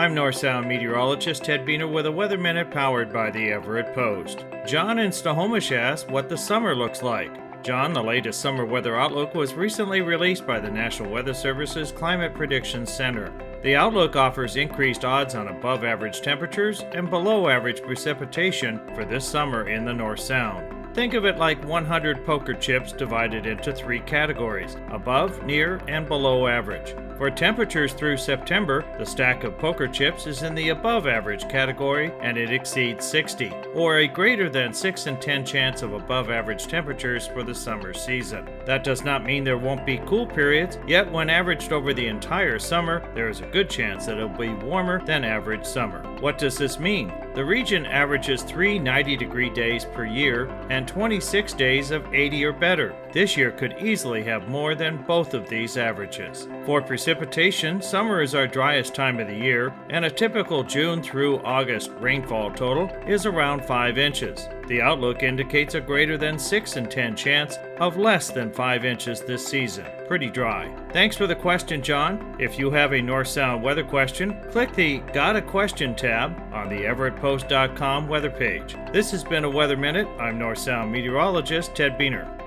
I'm North Sound meteorologist Ted Buehner with a Weather Minute powered by the Everett Post. John in Snohomish asked what the summer looks like. John, the latest summer weather outlook was recently released by the National Weather Service's Climate Prediction Center. The outlook offers increased odds on above average temperatures and below average precipitation for this summer in the North Sound. Think of it like 100 poker chips divided into three categories above, near, and below average. For temperatures through September, the stack of poker chips is in the above average category and it exceeds 60, or a greater than 6 in 10 chance of above average temperatures for the summer season. That does not mean there won't be cool periods, yet, when averaged over the entire summer, there is a good chance that it will be warmer than average summer. What does this mean? The region averages three 90 degree days per year and 26 days of 80 or better. This year could easily have more than both of these averages. For precipitation, summer is our driest time of the year, and a typical June through August rainfall total is around 5 inches. The outlook indicates a greater than 6 in 10 chance of less than 5 inches this season. Pretty dry. Thanks for the question, John. If you have a North Sound weather question, click the Got a Question tab on the Weather page. This has been a Weather Minute. I'm North Sound meteorologist Ted Buehner.